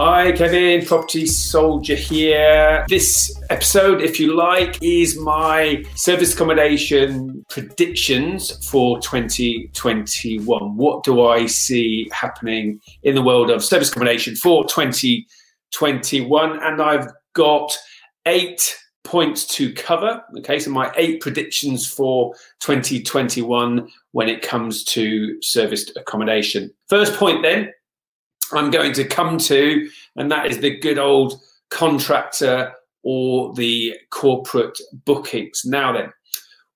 Hi, Kevin, Property Soldier here. This episode, if you like, is my service accommodation predictions for 2021. What do I see happening in the world of service accommodation for 2021? And I've got eight points to cover. Okay, so my eight predictions for 2021 when it comes to serviced accommodation. First point then I'm going to come to, and that is the good old contractor or the corporate bookings. Now, then,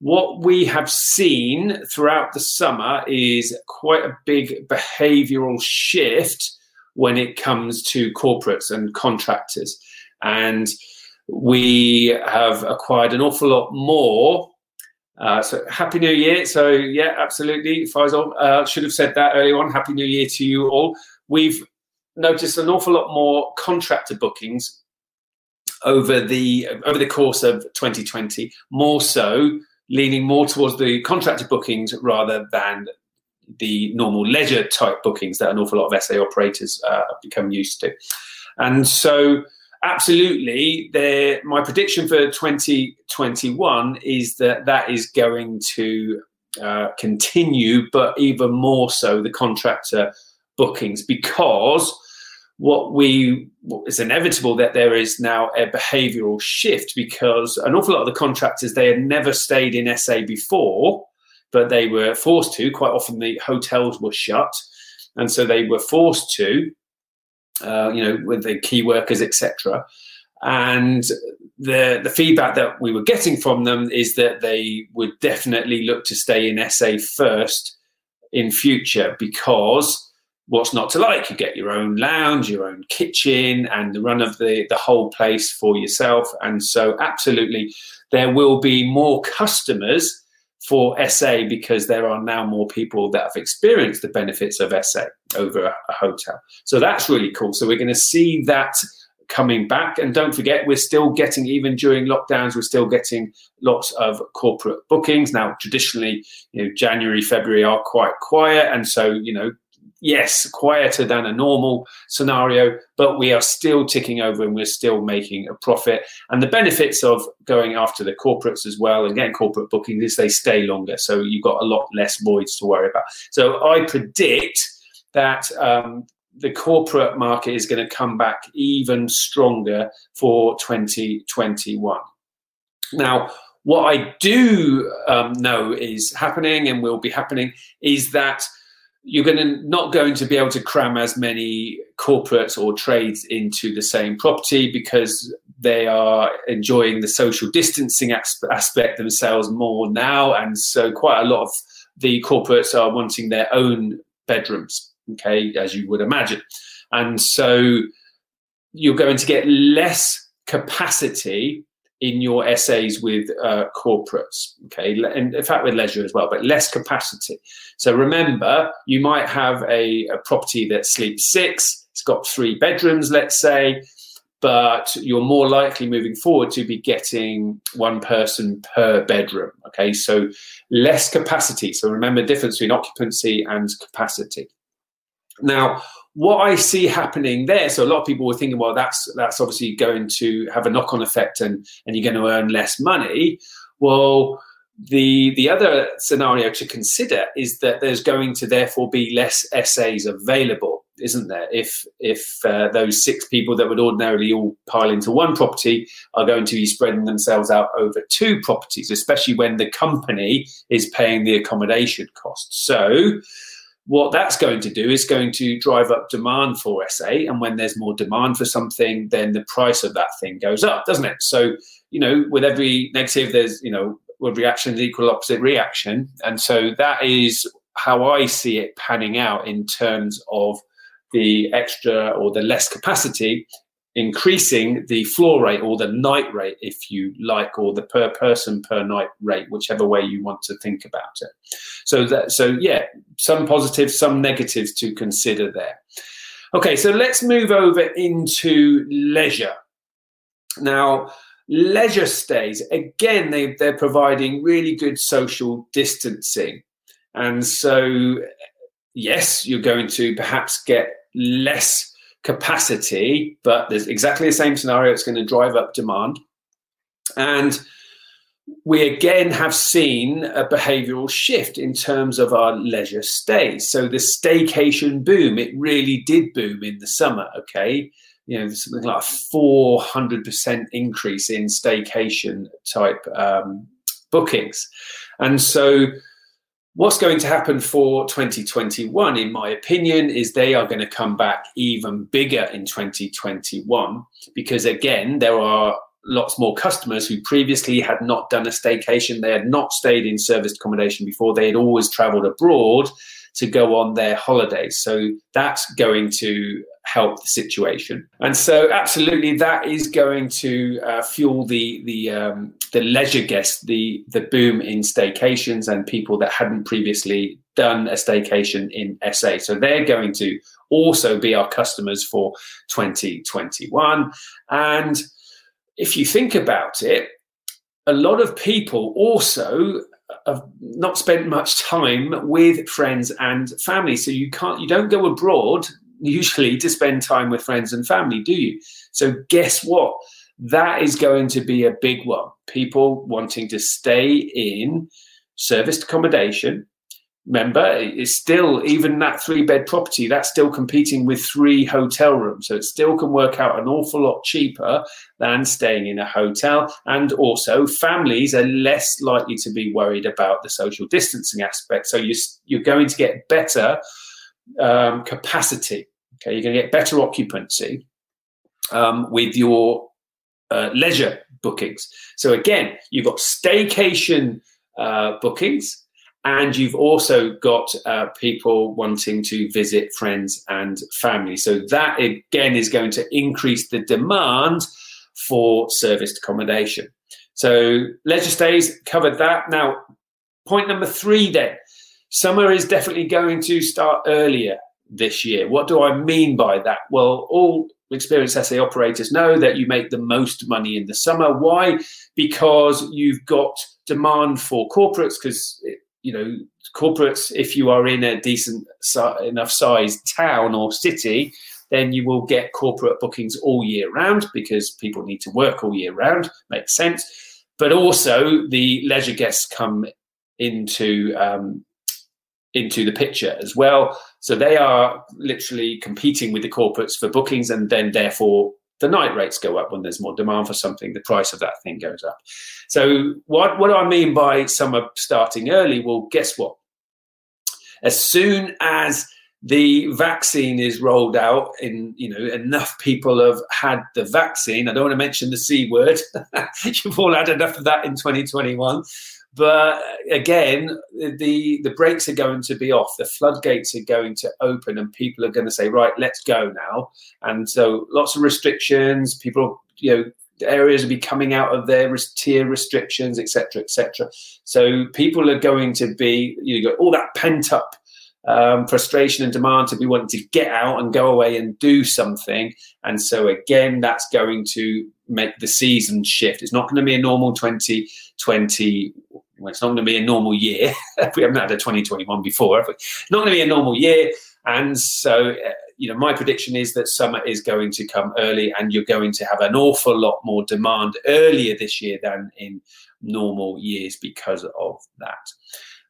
what we have seen throughout the summer is quite a big behavioral shift when it comes to corporates and contractors. And we have acquired an awful lot more. Uh, so, Happy New Year. So, yeah, absolutely. Faisal uh, should have said that earlier on. Happy New Year to you all we've noticed an awful lot more contractor bookings over the over the course of 2020 more so leaning more towards the contractor bookings rather than the normal leisure type bookings that an awful lot of SA operators uh, have become used to and so absolutely there. my prediction for 2021 is that that is going to uh, continue but even more so the contractor bookings because what we it's inevitable that there is now a behavioral shift because an awful lot of the contractors they had never stayed in SA before, but they were forced to. Quite often the hotels were shut, and so they were forced to, uh, you know, with the key workers, etc. And the the feedback that we were getting from them is that they would definitely look to stay in SA first in future because what's not to like. You get your own lounge, your own kitchen, and the run of the, the whole place for yourself. And so, absolutely, there will be more customers for SA because there are now more people that have experienced the benefits of SA over a, a hotel. So, that's really cool. So, we're going to see that coming back. And don't forget, we're still getting, even during lockdowns, we're still getting lots of corporate bookings. Now, traditionally, you know, January, February are quite quiet. And so, you know, yes, quieter than a normal scenario, but we are still ticking over and we're still making a profit. And the benefits of going after the corporates as well and getting corporate bookings is they stay longer. So you've got a lot less voids to worry about. So I predict that um, the corporate market is going to come back even stronger for 2021. Now, what I do um, know is happening and will be happening is that you're going to not going to be able to cram as many corporates or trades into the same property because they are enjoying the social distancing aspect themselves more now and so quite a lot of the corporates are wanting their own bedrooms okay as you would imagine. And so you're going to get less capacity in your SAs with uh, corporates, okay, and in fact with leisure as well, but less capacity. So remember, you might have a, a property that sleeps six, it's got three bedrooms, let's say, but you're more likely moving forward to be getting one person per bedroom. Okay, so less capacity. So remember difference between occupancy and capacity. Now, what I see happening there, so a lot of people were thinking, well, that's that's obviously going to have a knock-on effect, and and you're going to earn less money. Well, the the other scenario to consider is that there's going to therefore be less SAs available, isn't there? If if uh, those six people that would ordinarily all pile into one property are going to be spreading themselves out over two properties, especially when the company is paying the accommodation costs. So what that's going to do is going to drive up demand for SA. And when there's more demand for something, then the price of that thing goes up, doesn't it? So, you know, with every negative, there's, you know, with reactions equal opposite reaction. And so that is how I see it panning out in terms of the extra or the less capacity, increasing the floor rate or the night rate, if you like, or the per person per night rate, whichever way you want to think about it. So that so yeah, some positives, some negatives to consider there. Okay, so let's move over into leisure. Now, leisure stays again they, they're providing really good social distancing and so yes you're going to perhaps get less capacity but there's exactly the same scenario. It's going to drive up demand. And we again have seen a behavioral shift in terms of our leisure stays so the staycation boom it really did boom in the summer okay? You know, something like a 400% increase in staycation type um, bookings. And so, what's going to happen for 2021, in my opinion, is they are going to come back even bigger in 2021 because, again, there are lots more customers who previously had not done a staycation. They had not stayed in serviced accommodation before, they had always traveled abroad to go on their holidays. So that's going to help the situation. And so, absolutely, that is going to uh, fuel the the um, the leisure guests, the the boom in staycations and people that hadn't previously done a staycation in SA. So they're going to also be our customers for 2021. And if you think about it, a lot of people also have not spent much time with friends and family. So you can't, you don't go abroad usually to spend time with friends and family, do you? So guess what? That is going to be a big one. People wanting to stay in serviced accommodation remember it's still even that three bed property that's still competing with three hotel rooms so it still can work out an awful lot cheaper than staying in a hotel and also families are less likely to be worried about the social distancing aspect so you, you're going to get better um, capacity okay you're going to get better occupancy um, with your uh, leisure bookings so again you've got staycation uh, bookings and you've also got uh, people wanting to visit friends and family. So that again is going to increase the demand for serviced accommodation. So leisure stays covered that. Now, point number three then. Summer is definitely going to start earlier this year. What do I mean by that? Well, all experienced SA operators know that you make the most money in the summer. Why? Because you've got demand for corporates because you know corporates if you are in a decent enough sized town or city then you will get corporate bookings all year round because people need to work all year round makes sense but also the leisure guests come into um, into the picture as well so they are literally competing with the corporates for bookings and then therefore the night rates go up when there's more demand for something, the price of that thing goes up. So, what, what I mean by summer starting early? Well, guess what? As soon as the vaccine is rolled out and you know enough people have had the vaccine i don't want to mention the c word you've all had enough of that in 2021 but again, the the brakes are going to be off. The floodgates are going to open, and people are going to say, "Right, let's go now." And so, lots of restrictions. People, you know, areas will be coming out of their tier restrictions, etc., etc. So people are going to be, you know, all that pent up um, frustration and demand to be wanting to get out and go away and do something. And so again, that's going to make the season shift. It's not going to be a normal 2020 well, it's not going to be a normal year. we haven't had a 2021 before, have we? Not going to be a normal year. And so, uh, you know, my prediction is that summer is going to come early and you're going to have an awful lot more demand earlier this year than in normal years because of that.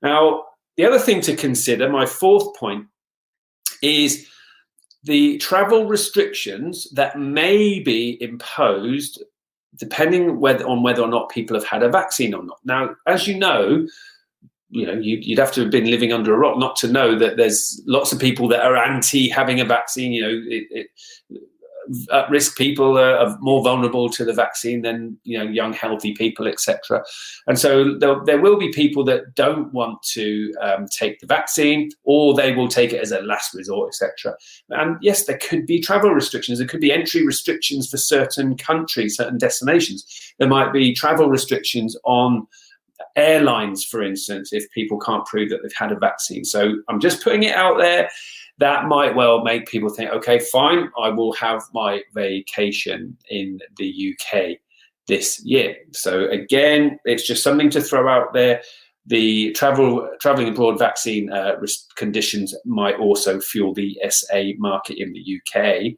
Now, the other thing to consider, my fourth point, is the travel restrictions that may be imposed depending whether on whether or not people have had a vaccine or not. Now, as you know, you know you'd, you'd have to have been living under a rock not to know that there's lots of people that are anti having a vaccine. You know, it, it, at risk people are, are, more vulnerable to the vaccine than you know young healthy people etc and so there, there, will be people that don't want to um, take the vaccine or they will take it as a last resort etc and yes there could be travel restrictions. There could be entry restrictions for certain countries certain destinations. There might be travel restrictions on airlines for instance if people can't prove that they've had a vaccine. So i'm just putting it out there that might well make people think, okay, fine, I will have my vacation in the UK this year. So again, it's just something to throw out there. The travel traveling abroad vaccine uh, conditions might also fuel the SA market in the UK.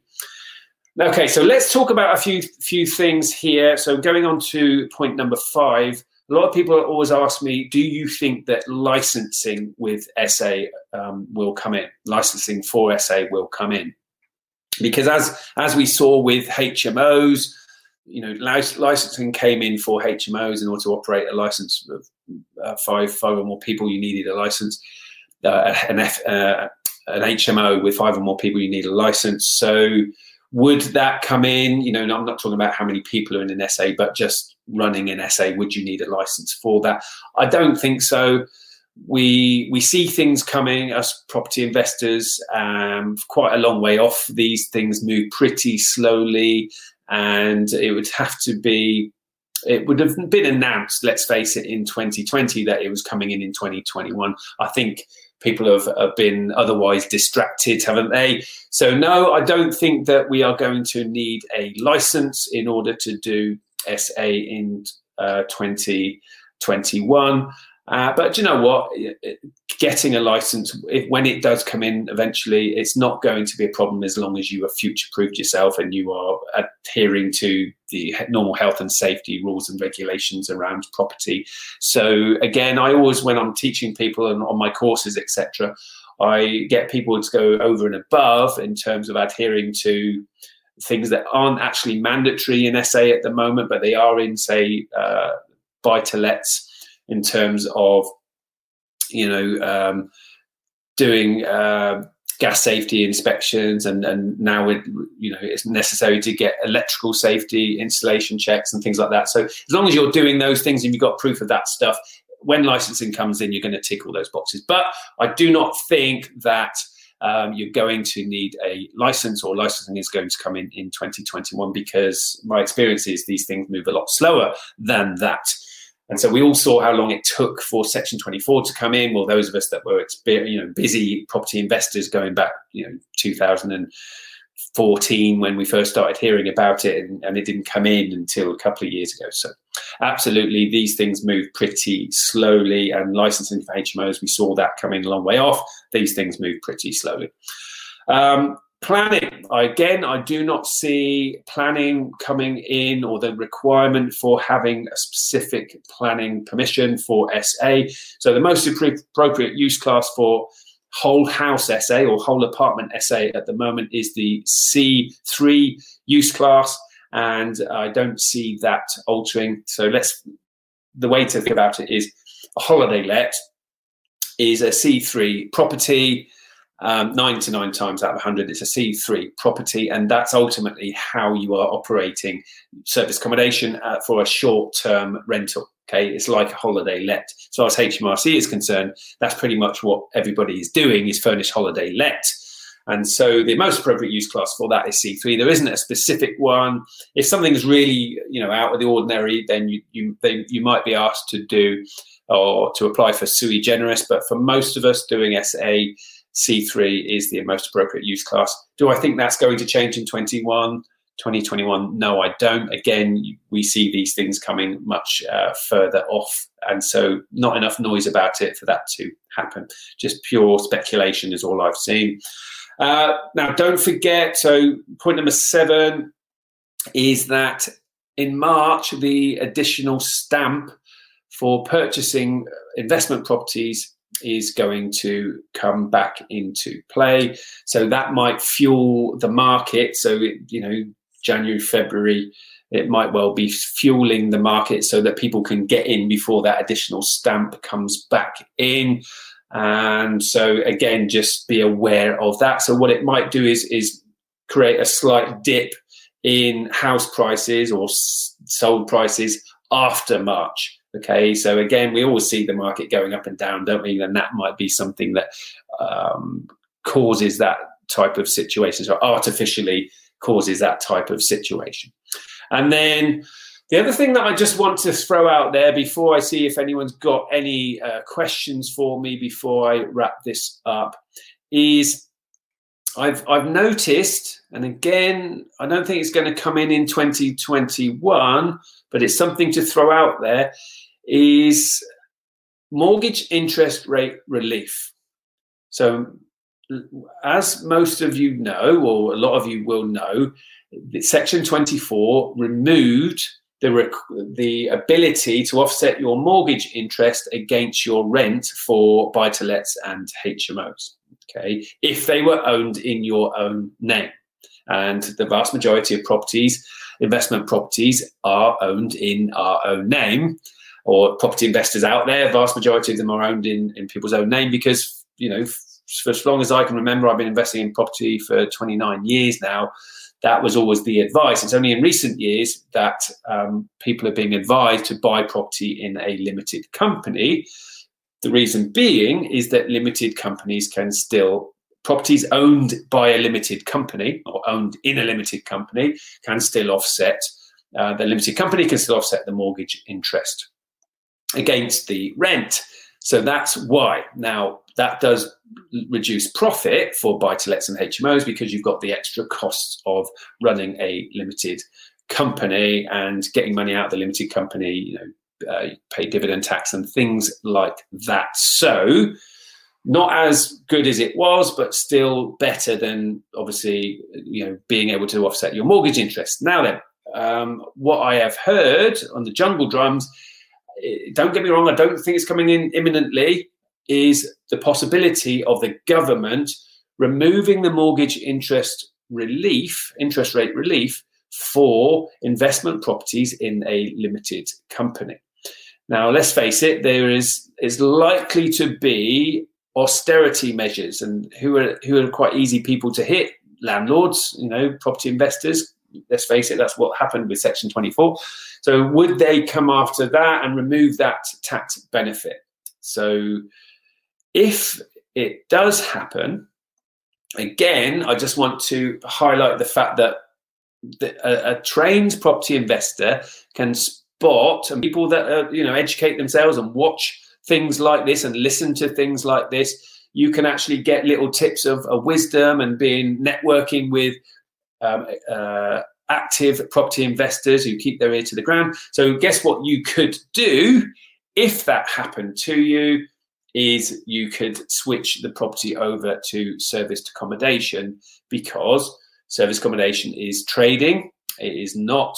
Okay, so let's talk about a few few things here. So going on to point number five, a lot of people always ask me, do you think that licensing with SA um, will come in? Licensing for SA will come in. Because as, as we saw with HMOs, you know, licensing came in for HMOs in order to operate a license of uh, five, five or more people, you needed a license. Uh, an, F, uh, an HMO with five or more people, you need a license. So would that come in? You know, I'm not talking about how many people are in an SA, but just running an SA, would you need a license for that? I don't think so. We we see things coming, as property investors, um, quite a long way off. These things move pretty slowly, and it would have to be. It would have been announced, let's face it, in 2020 that it was coming in in 2021. I think people have, have been otherwise distracted, haven't they? So, no, I don't think that we are going to need a license in order to do SA in uh, 2021. Uh, but you know what? Getting a license, if, when it does come in eventually, it's not going to be a problem as long as you have future proofed yourself and you are adhering to the normal health and safety rules and regulations around property. So, again, I always, when I'm teaching people and on my courses, etc., I get people to go over and above in terms of adhering to things that aren't actually mandatory in SA at the moment, but they are in, say, uh, buy to lets in terms of, you know, um, doing uh, gas safety inspections, and, and now you know it's necessary to get electrical safety installation checks and things like that. So as long as you're doing those things and you've got proof of that stuff, when licensing comes in, you're going to tick all those boxes. But I do not think that um, you're going to need a license or licensing is going to come in in 2021 because my experience is these things move a lot slower than that. And so we all saw how long it took for Section 24 to come in. Well, those of us that were you know busy property investors going back, you know, 2000 and 14 when we first started hearing about it, and, and, it didn't come in until a couple of years ago. So, absolutely, these things move pretty slowly. And licensing for HMOs, we saw that coming a long way off. These things move pretty slowly. Um, planning again, I do not see planning coming in or the requirement for having a specific planning permission for SA. So, the most appropriate use class for whole house SA or whole apartment SA at the moment is the C3 use class, and I don't see that altering. So let's the way to think about it is a holiday let is a C3 property. Um, nine to nine times out of 100, it's a C3 property, and that's ultimately how you are operating service accommodation uh, for a short term rental. Okay, it's like a holiday let. So as HMRC is concerned, that's pretty much what everybody is doing is furnish holiday let. And so the most appropriate use class for that is C3. There isn't a specific one. If something's really, you know, out of the ordinary, then you you they, you might be asked to do or to apply for sui generis. But for most of us doing SA, C3 is the most appropriate use class. Do I think that's going to change in 21? 2021, no, I don't. Again, we see these things coming much uh, further off, and so not enough noise about it for that to happen. Just pure speculation is all I've seen. Uh, now, don't forget. So, point number seven is that in March, the additional stamp for purchasing investment properties is going to come back into play. So that might fuel the market. So, it, you know, January, February, it might well be fueling the market so that people can get in before that additional stamp comes back in. And so again, just be aware of that. So what it might do is is create a slight dip in house prices or sold prices after March. Okay, so again, we always see the market going up and down, don't we? And that might be something that um, causes that type of situation, so artificially causes that type of situation. And then the other thing that I just want to throw out there before I see if anyone's got any uh, questions for me before I wrap this up is I've I've noticed, and again, I don't think it's going to come in in 2021, but it's something to throw out there. Is mortgage interest rate relief. So, as most of you know, or a lot of you will know, Section 24 removed the, rec- the ability to offset your mortgage interest against your rent for buy to lets and HMOs. Okay, if they were owned in your own name. And the vast majority of properties, investment properties, are owned in our own name, or property investors out there, vast majority of them are owned in, in people's own name because, you know, for as long as I can remember, I've been investing in property for 29 years now that was always the advice. It's only in recent years that um, people are being advised to buy property in a limited company. The reason being is that limited companies can still, properties owned by a limited company or owned in a limited company can still offset, uh, the limited company can still offset the mortgage interest against the rent. So that's why. Now, that does reduce profit for buy to lets and HMOs because you've got the extra costs of running a limited company and getting money out of the limited company, you know, uh, pay dividend tax and things like that. So, not as good as it was, but still better than obviously, you know, being able to offset your mortgage interest. Now then, um, what I have heard on the jungle drums, Eh, don't get me wrong, I don't think it's coming in imminently is the possibility of the government removing the mortgage interest relief, interest rate relief for investment properties in a limited company. Now, let's face it, there is is likely to be austerity measures, and who are who are quite easy people to hit. Landlords, you know, property investors. Let's face it, that's what happened with Section 24. So, would they come after that and remove that tax benefit? So, if it does happen, again, I just want to highlight the fact that a, a trained property investor can spot and people that are, you know educate themselves and watch things like this and listen to things like this you can actually get little tips of, of wisdom and being networking with um, uh, active property investors who keep their ear to the ground so guess what you could do if that happened to you is you could switch the property over to serviced accommodation because service accommodation is trading. It is not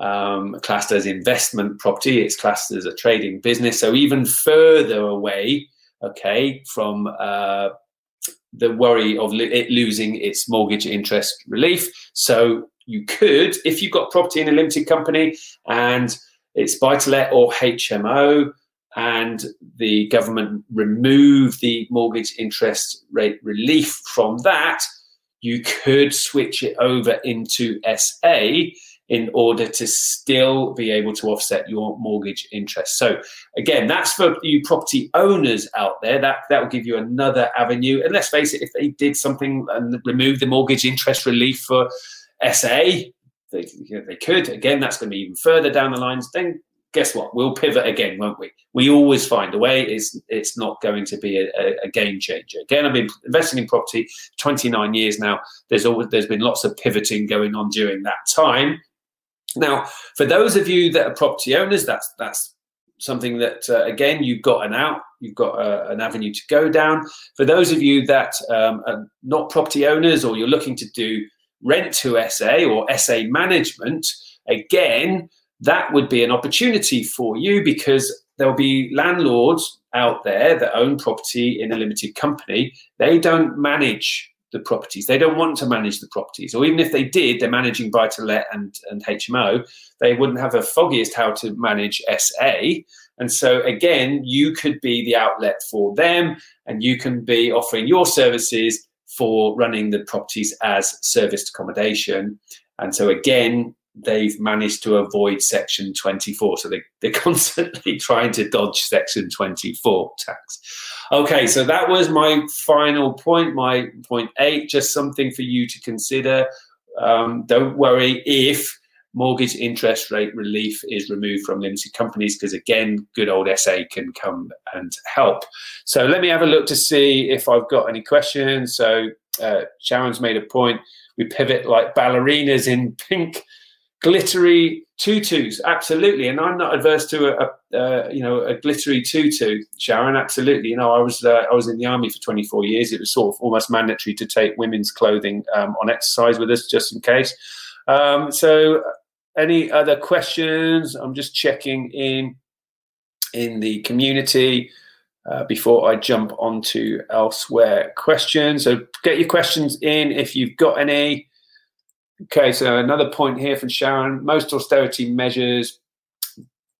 um, classed as investment property. It's classed as a trading business. So even further away, okay, from uh, the worry of lo- it losing its mortgage interest relief. So you could, if you've got property in a limited company and it's buy to let or HMO, and the government remove the mortgage interest rate relief from that, you could switch it over into SA in order to still be able to offset your mortgage interest. So again, that's for you property owners out there. That that will give you another avenue. And let's face it, if they did something and remove the mortgage interest relief for SA, they, you know, they could. Again, that's going to be even further down the lines. Then guess what? We'll pivot again, won't we? We always find a way. It's it's not going to be a, a, game changer. Again, I've been investing in property 29 years now. There's always there's been lots of pivoting going on during that time. Now, for those of you that are property owners, that's that's something that uh, again you've got an out, you've got uh, an avenue to go down. For those of you that um, are not property owners or you're looking to do rent to SA or SA management, again that would be an opportunity for you because there'll be landlords out there that own property in a limited company. They don't manage the properties. They don't want to manage the properties. Or even if they did, they're managing buy to let and, and HMO, they wouldn't have a foggiest how to manage SA. And so, again, you could be the outlet for them and you can be offering your services for running the properties as serviced accommodation. And so again, they've managed to avoid Section 24. So they, they're constantly trying to dodge Section 24 tax. Okay, so that was my final point, my point eight, just something for you to consider. Um, don't worry if mortgage interest rate relief is removed from limited companies because again good old sa can come and help so let me have a look to see if i've got any questions so uh, sharon's made a point we pivot like ballerinas in pink glittery tutus. Absolutely. And i'm not adverse to a, a uh, you know a glittery tutu sharon. Absolutely. You know i was uh, i was in the army for 24 years. It was sort of almost mandatory to take women's clothing um, on exercise with us just in case. Um, so any other questions? I'm just checking in in the community uh, before I jump on to elsewhere questions. So get your questions in if you've got any. Okay, so another point here from Sharon. Most austerity measures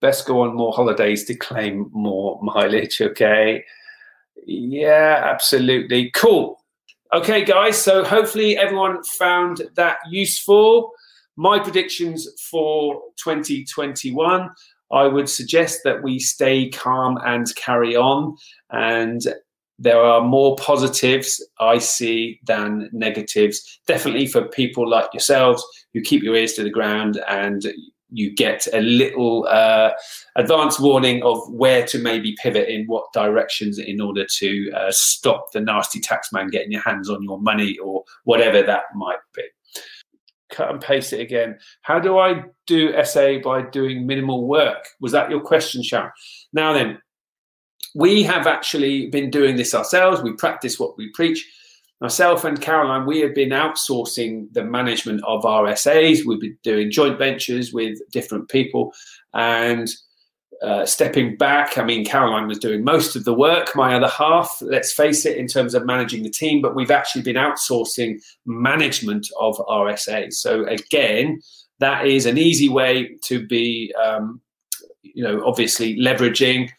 best go on more holidays to claim more mileage. Okay. Yeah, absolutely. Cool. Okay, guys. So hopefully everyone found that useful. My predictions for 2021 I would suggest that we stay calm and carry on. And there are more positives I see than negatives. Definitely for people like yourselves who keep your ears to the ground and you get a little uh, advance warning of where to maybe pivot in what directions in order to uh, stop the nasty taxman getting your hands on your money or whatever that might be. Cut and paste it again. How do I do SA by doing minimal work? Was that your question, Sharon? Now then, we have actually been doing this ourselves. We practice what we preach. Myself and Caroline, we have been outsourcing the management of our. We've been doing joint ventures with different people and uh, stepping back. I mean, Caroline was doing most of the work, my other half, let's face it, in terms of managing the team, but we've actually been outsourcing management of RSAs. So, again, that is an easy way to be, um, you know, obviously leveraging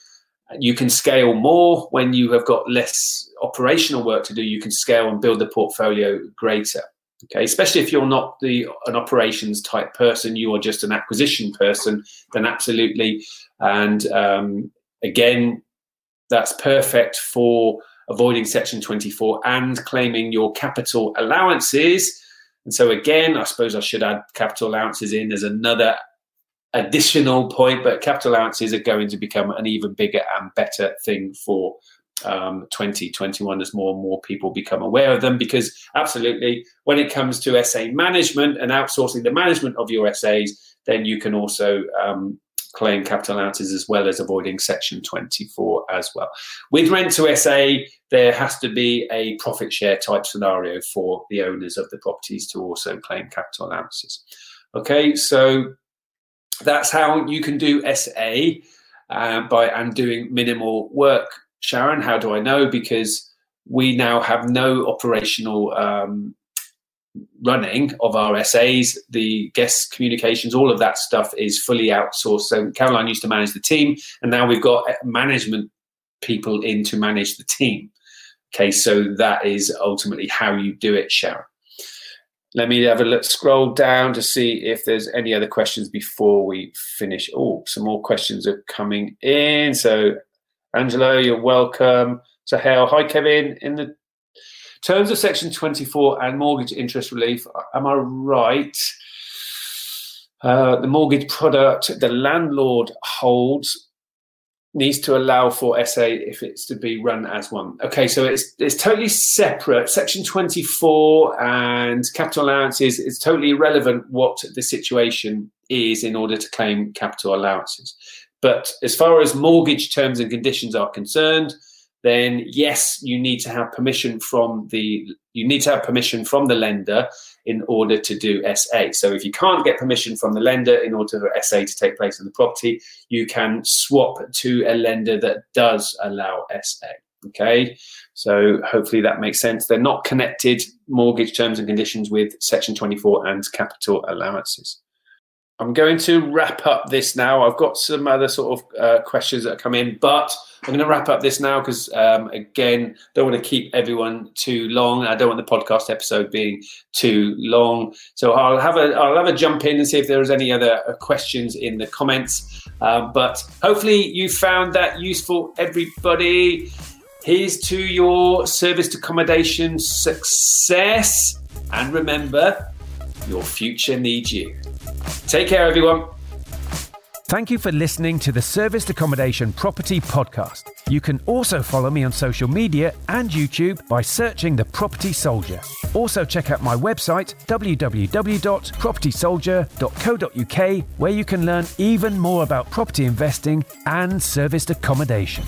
you can scale more when you have got less operational work to do. You can scale and build the portfolio greater. Okay, especially if you're not the an operations type person, you are just an acquisition person. Then absolutely, and um, again, that's perfect for avoiding Section 24 and claiming your capital allowances. And so again, I suppose I should add capital allowances in as another additional point, but capital allowances are going to become an even bigger and better thing for um, 2021 as more and more people become aware of them. Because absolutely, when it comes to SA management and outsourcing the management of your SAs, then you can also um, claim capital allowances as well as avoiding Section 24 as well. With rent to SA, there has to be a profit share type scenario for the owners of the properties to also claim capital allowances. Okay, so that's how you can do SA uh, by and doing minimal work. Sharon, how do I know? Because we now have no operational um, running of our SAs, the guest communications, all of that stuff is fully outsourced. So Caroline used to manage the team, and now we've got management people in to manage the team. Okay, so that is ultimately how you do it, Sharon. Let me have a look, scroll down to see if there's any other questions before we finish. Oh, some more questions are coming in. So, Angelo, you're welcome. So, Hale, hi, Kevin. In the terms of Section 24 and mortgage interest relief, am I right? Uh, the mortgage product the landlord holds needs to allow for SA if it's to be run as one. Okay, so it's it's totally separate. Section 24 and capital allowances is totally irrelevant what the situation is in order to claim capital allowances. But as far as mortgage terms and conditions are concerned, then yes, you need to have permission from the you need to have permission from the lender in order to do SA. So if you can't get permission from the lender in order for SA to take place on the property, you can swap to a lender that does allow SA. Okay, so hopefully that makes sense. They're not connected mortgage terms and conditions with Section 24 and capital allowances. I'm going to wrap up this now. I've got some other sort of uh, questions that come in, but I'm going to wrap up this now because, um, again, don't want to keep everyone too long. I don't want the podcast episode being too long. So I'll have a I'll have a jump in and see if there's any other uh, questions in the comments. Uh, but hopefully you found that useful, everybody. Here's to your serviced accommodation success, and remember, your future needs you. Take care, everyone. Thank you for listening to the Serviced Accommodation Property Podcast. You can also follow me on social media and YouTube by searching The Property Soldier. Also, check out my website, www.propertysoldier.co.uk, where you can learn even more about property investing and serviced accommodation.